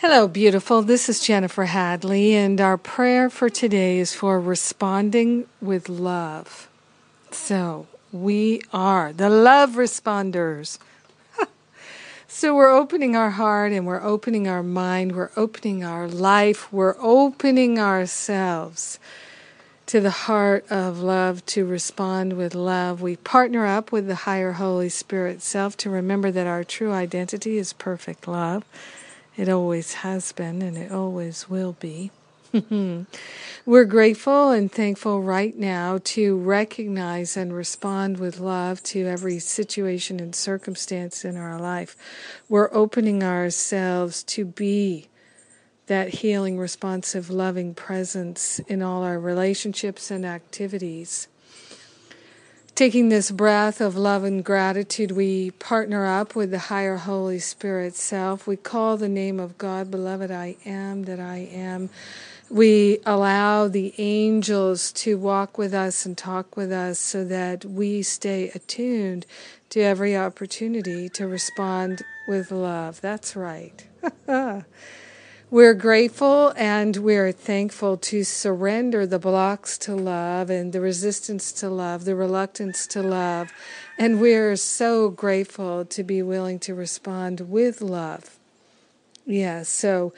Hello, beautiful. This is Jennifer Hadley, and our prayer for today is for responding with love. So, we are the love responders. so, we're opening our heart and we're opening our mind, we're opening our life, we're opening ourselves to the heart of love to respond with love. We partner up with the higher Holy Spirit self to remember that our true identity is perfect love it always has been and it always will be. We're grateful and thankful right now to recognize and respond with love to every situation and circumstance in our life. We're opening ourselves to be that healing, responsive, loving presence in all our relationships and activities. Taking this breath of love and gratitude, we partner up with the higher Holy Spirit self. We call the name of God, beloved, I am that I am. We allow the angels to walk with us and talk with us so that we stay attuned to every opportunity to respond with love. That's right. We're grateful and we're thankful to surrender the blocks to love and the resistance to love, the reluctance to love. And we're so grateful to be willing to respond with love. Yes, yeah, so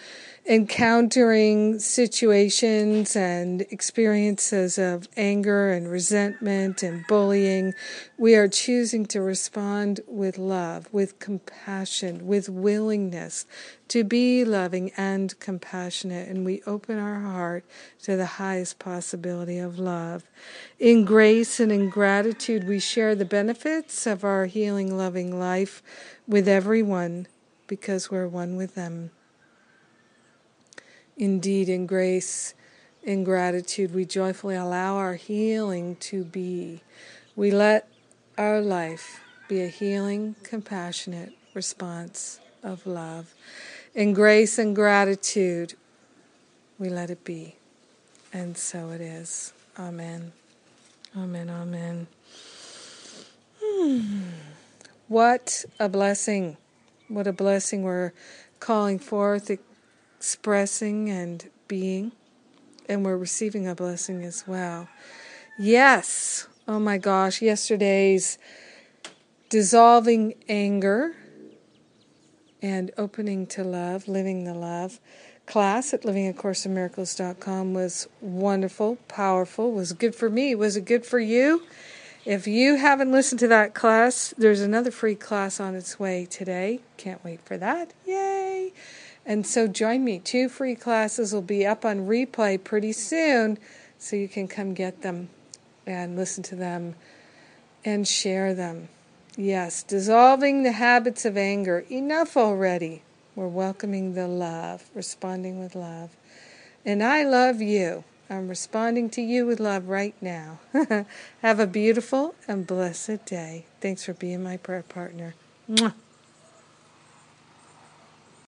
encountering situations and experiences of anger and resentment and bullying, we are choosing to respond with love, with compassion, with willingness to be loving and compassionate. And we open our heart to the highest possibility of love. In grace and in gratitude, we share the benefits of our healing, loving life with everyone because we're one with them. Indeed, in grace, in gratitude, we joyfully allow our healing to be. We let our life be a healing, compassionate response of love. In grace and gratitude, we let it be. And so it is. Amen. Amen. Amen. Hmm. What a blessing. What a blessing we're calling forth expressing and being, and we're receiving a blessing as well. Yes, oh my gosh, yesterday's dissolving anger and opening to love, living the love class at livingacourseofmiracles.com was wonderful, powerful, was good for me. Was it good for you? If you haven't listened to that class, there's another free class on its way today. Can't wait for that. Yay! And so join me. Two free classes will be up on replay pretty soon, so you can come get them and listen to them and share them. Yes, dissolving the habits of anger. Enough already. We're welcoming the love, responding with love. And I love you. I'm responding to you with love right now. Have a beautiful and blessed day. Thanks for being my prayer partner. Mwah.